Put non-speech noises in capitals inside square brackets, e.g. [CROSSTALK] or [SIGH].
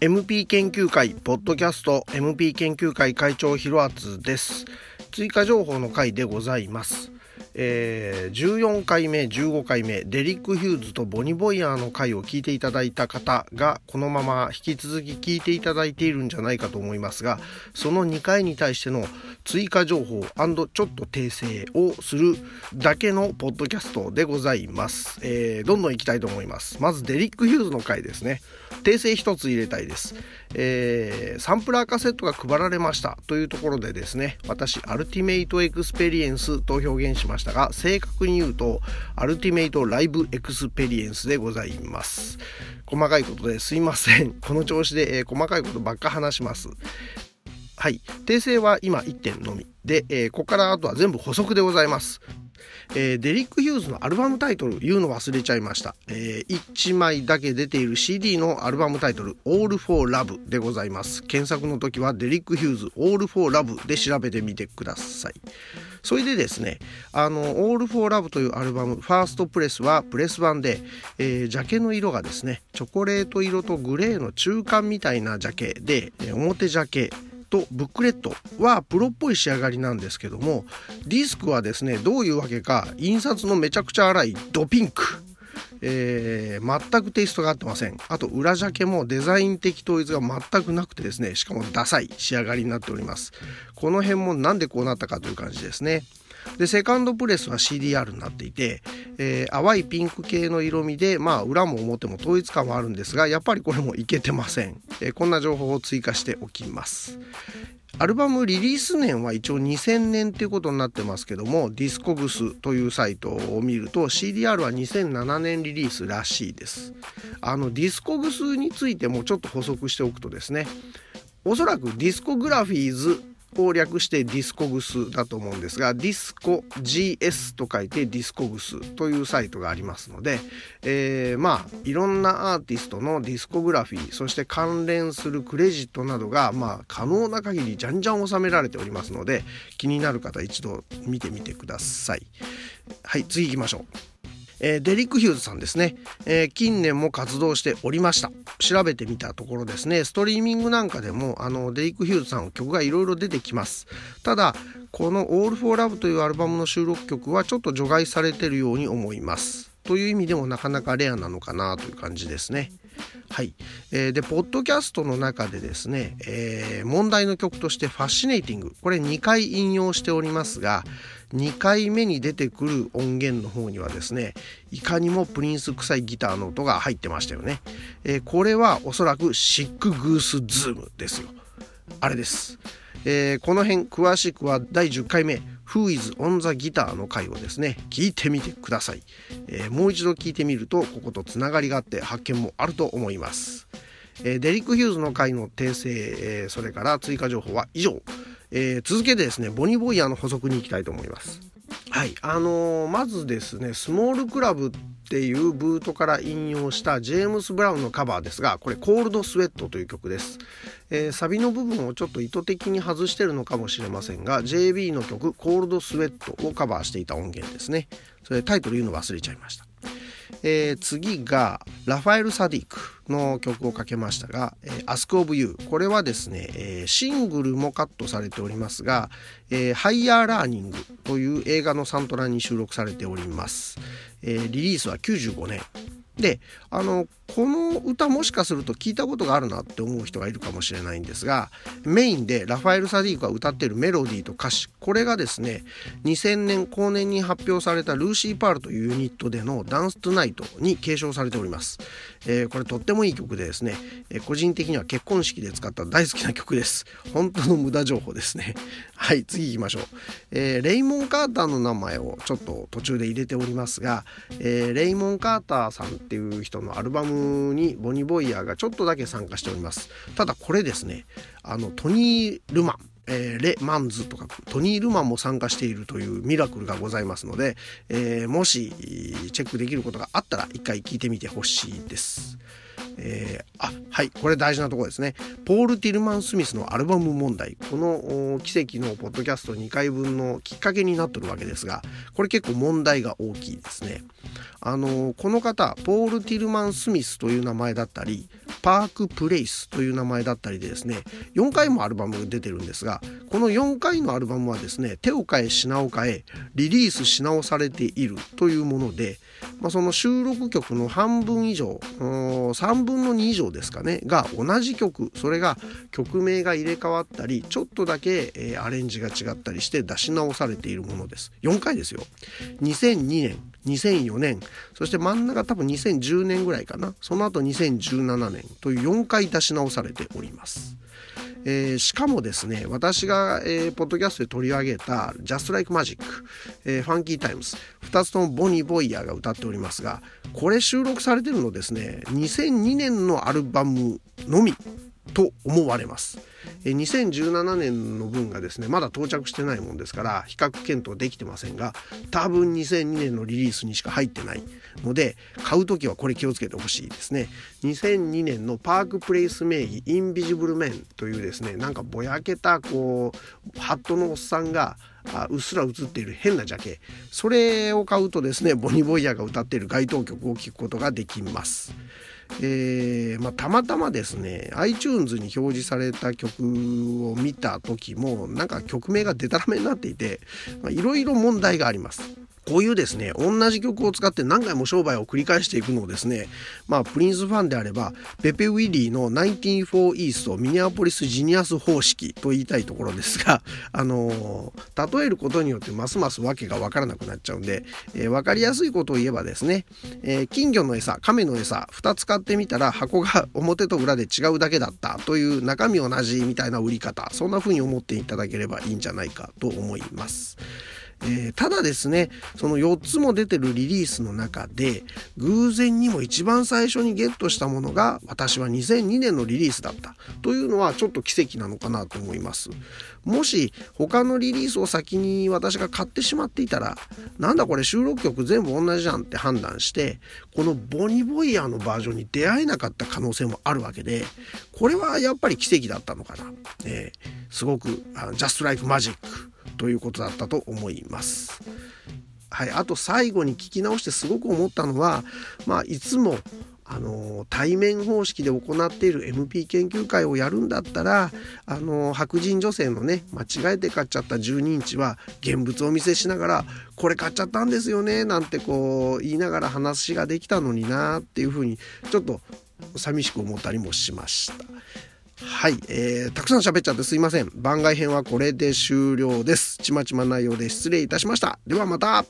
MP 研究会ポッドキャスト MP 研究会会長ひろあつです。追加情報の回でございます。えー、14回目15回目デリック・ヒューズとボニ・ボイヤーの回を聞いていただいた方がこのまま引き続き聞いていただいているんじゃないかと思いますがその2回に対しての追加情報ちょっと訂正をするだけのポッドキャストでございます、えー、どんどんいきたいと思います。まずデリック・ヒューズの回ですね。訂正一つ入れたいです、えー、サンプラーカセットが配られましたというところでですね私 Ultimate Experience と表現しましたが、正確に言うと、 Ultimate Live Experience でございます。細かいことですいません。この調子で、えー、細かいことばっか話します。はい。訂正は今1点のみ。で、えー、ここからあとは全部補足でございます。えー、デリック・ヒューズのアルバムタイトル言うの忘れちゃいました、えー、1枚だけ出ている CD のアルバムタイトル All for Love でございます。検索の時はデリック・ヒューズ All for Love で調べてみてください。それでですねあの All for Love というアルバムファーストプレスはプレス版で、えー、ジャケの色がですねチョコレート色とグレーの中間みたいなジャケで表ジャケとブックレットはプロっぽい仕上がりなんですけどもディスクはですねどういうわけか印刷のめちゃくちゃ粗いドピンク。えー、全くテイストが合ってません。あと裏ジャケもデザイン的統一が全くなくてですねしかもダサい仕上がりになっております。この辺もなんでこうなったかという感じですね。でセカンドプレスは CDR になっていて、えー、淡いピンク系の色味でまあ裏も表も統一感はあるんですがやっぱりこれもいけてません、えー、こんな情報を追加しておきます。アルバムリリース年は一応2000年っていうことになってますけども Discogs というサイトを見ると CDR は2007年リリースらしいです。あの Discogs についてもちょっと補足しておくとですねおそらくディスコグラフィーズを略して Discogs だと思うんですがディスコ GS と書いて Discogs というサイトがありますので、えー、まあいろんなアーティストのディスコグラフィーそして関連するクレジットなどがまあ可能な限りじゃんじゃん収められておりますので気になる方一度見てみてください。はい次行きましょう。えー、デリック・ヒューズさんですね、えー、近年も活動しておりました。調べてみたところですね。ストリーミングなんかでもあのデリック・ヒューズさんの曲がいろいろ出てきます。ただこの「All for Love」というアルバムの収録曲はちょっと除外されてるように思います。という意味でもなかなかレアなのかなという感じですね。はい、えー、でポッドキャストの中でですね、えー、問題の曲として「ファッシネイティング」これ2回引用しておりますが2回目に出てくる音源の方にはですねいかにもプリンス臭いギターの音が入ってましたよね、えー、これはおそらくシックグースズームですよ。あれです、えー、この辺詳しくは第10回目 Who is on the guitar の回をですね聞いてみてください、えー、もう一度聞いてみるとこことつながりがあって発見もあると思います。デリック・ヒューズの回の訂正、それから追加情報は以上。えー、続けてですねボニーボイヤーの補足に行きたいと思います。はいあのー、まずですね Small Club っていうブートから引用したジェームス・ブラウンのカバーですがこれ Cold Sweat という曲です、えー、サビの部分をちょっと意図的に外してるのかもしれませんが JB の曲 Cold Sweat をカバーしていた音源ですね。それタイトル言うの忘れちゃいました。えー、次がラファエル・サディックの曲をかけましたが「えー、Ask of You」これはですね、シングルもカットされておりますが「えー、 Higher Learning」という映画のサントラに収録されております、リリースは95年。であのこの歌もしかすると聞いたことがあるなって思う人がいるかもしれないんですがメインでラファエル・サディークが歌っているメロディーと歌詞これがですね2000年後年に発表されたルーシー・パールというユニットでの「ダンス・トゥナイト」に継承されております、えー、これとってもいい曲でですね、えー、個人的には結婚式で使った大好きな曲です。本当の無駄情報ですね。[LAUGHS] はい次行きましょう、えー、レイモン・カーターの名前をちょっと途中で入れておりますが、えレイモン・カーターさんっていう人のアルバムにボニー・ボイヤーがちょっとだけ参加しておりますただこれですねあのトニー・ルマンえー、レ・マンズとかトニー・ルマンも参加しているというミラクルがございますので、えー、もしチェックできることがあったら一回聞いてみてほしいです。えー、あはいこれ大事なとこですね。ポール・ティルマン・スミスのアルバム問題。この奇跡のポッドキャスト2回分のきっかけになってるわけですがこれ結構問題が大きいですね。あのこの方ポール・ティルマン・スミスという名前だったりパーク・プレイスという名前だったりでですね4回もアルバムが出てるんですがこの4回のアルバムはですね手を変え品を変えリリースし直されているというもので、まあ、その収録曲の半分以上3分の2以上ですかねが同じ曲それが曲名が入れ替わったりちょっとだけ、えー、アレンジが違ったりして出し直されているものです。4回ですよ。2002年2004年そして真ん中多分2010年ぐらいかな。その後2017年という4回出し直されております。えー、しかもですね私が、えー、ポッドキャストで取り上げた「Just Like Magic」えー「 Funky Times」2つともボニー・ボイヤーが歌っておりますがこれ収録されてるのですね2002年のアルバムのみ。と思われます。2017年の分がですねまだ到着してないもんですから比較検討できてませんが多分2002年のリリースにしか入ってないので買う時はこれ気をつけてほしいですね2002年のパークプレイス名義インビジブルメンというですねなんかぼやけたこうハットのおっさんがあうっすら映っている変なジャケそれを買うとですねボニー・ボイヤーが歌っている該当曲を聴くことができます。えーまあ、たまたまですね iTunes に表示された曲を見た時もなんか曲名がデタラメになっていていろいろ問題があります。こういうですね、同じ曲を使って何回も商売を繰り返していくのをですね、まあ、プリンスファンであれば、ペペウィリーの94イーストミニアポリスジニアス方式と言いたいところですが、[LAUGHS] あのー、例えることによってますます訳がわからなくなっちゃうんで、えー、分かりやすいことを言えばですね、えー、金魚の餌、亀の餌、2つ買ってみたら箱が [LAUGHS] 表と裏で違うだけだったという中身同じみたいな売り方、そんな風に思っていただければいいんじゃないかと思います。えー、ただですねその4つも出てるリリースの中で偶然にも一番最初にゲットしたものが私は2002年のリリースだった。というのはちょっと奇跡なのかなと思います。もし他のリリースを先に私が買ってしまっていたらなんだこれ収録曲全部同じじゃんって判断してこのボニーボイヤーのバージョンに出会えなかった可能性もあるわけでこれはやっぱり奇跡だったのかな、えー、すごく「Just Like Magic」ということだったと思います。はい、あと最後に聞き直してすごく思ったのは、まあ、いつもあの対面方式で行っている MP 研究会をやるんだったらあの白人女性のね間違えて買っちゃった12インチは現物をお見せしながら「これ買っちゃったんですよね」なんてこう言いながら話ができたのになっていうふうにちょっと寂しく思ったりもしました。はい、えー、たくさん喋っちゃってすいません。番外編はこれで終了です。ちまちま内容で失礼いたしました。ではまた。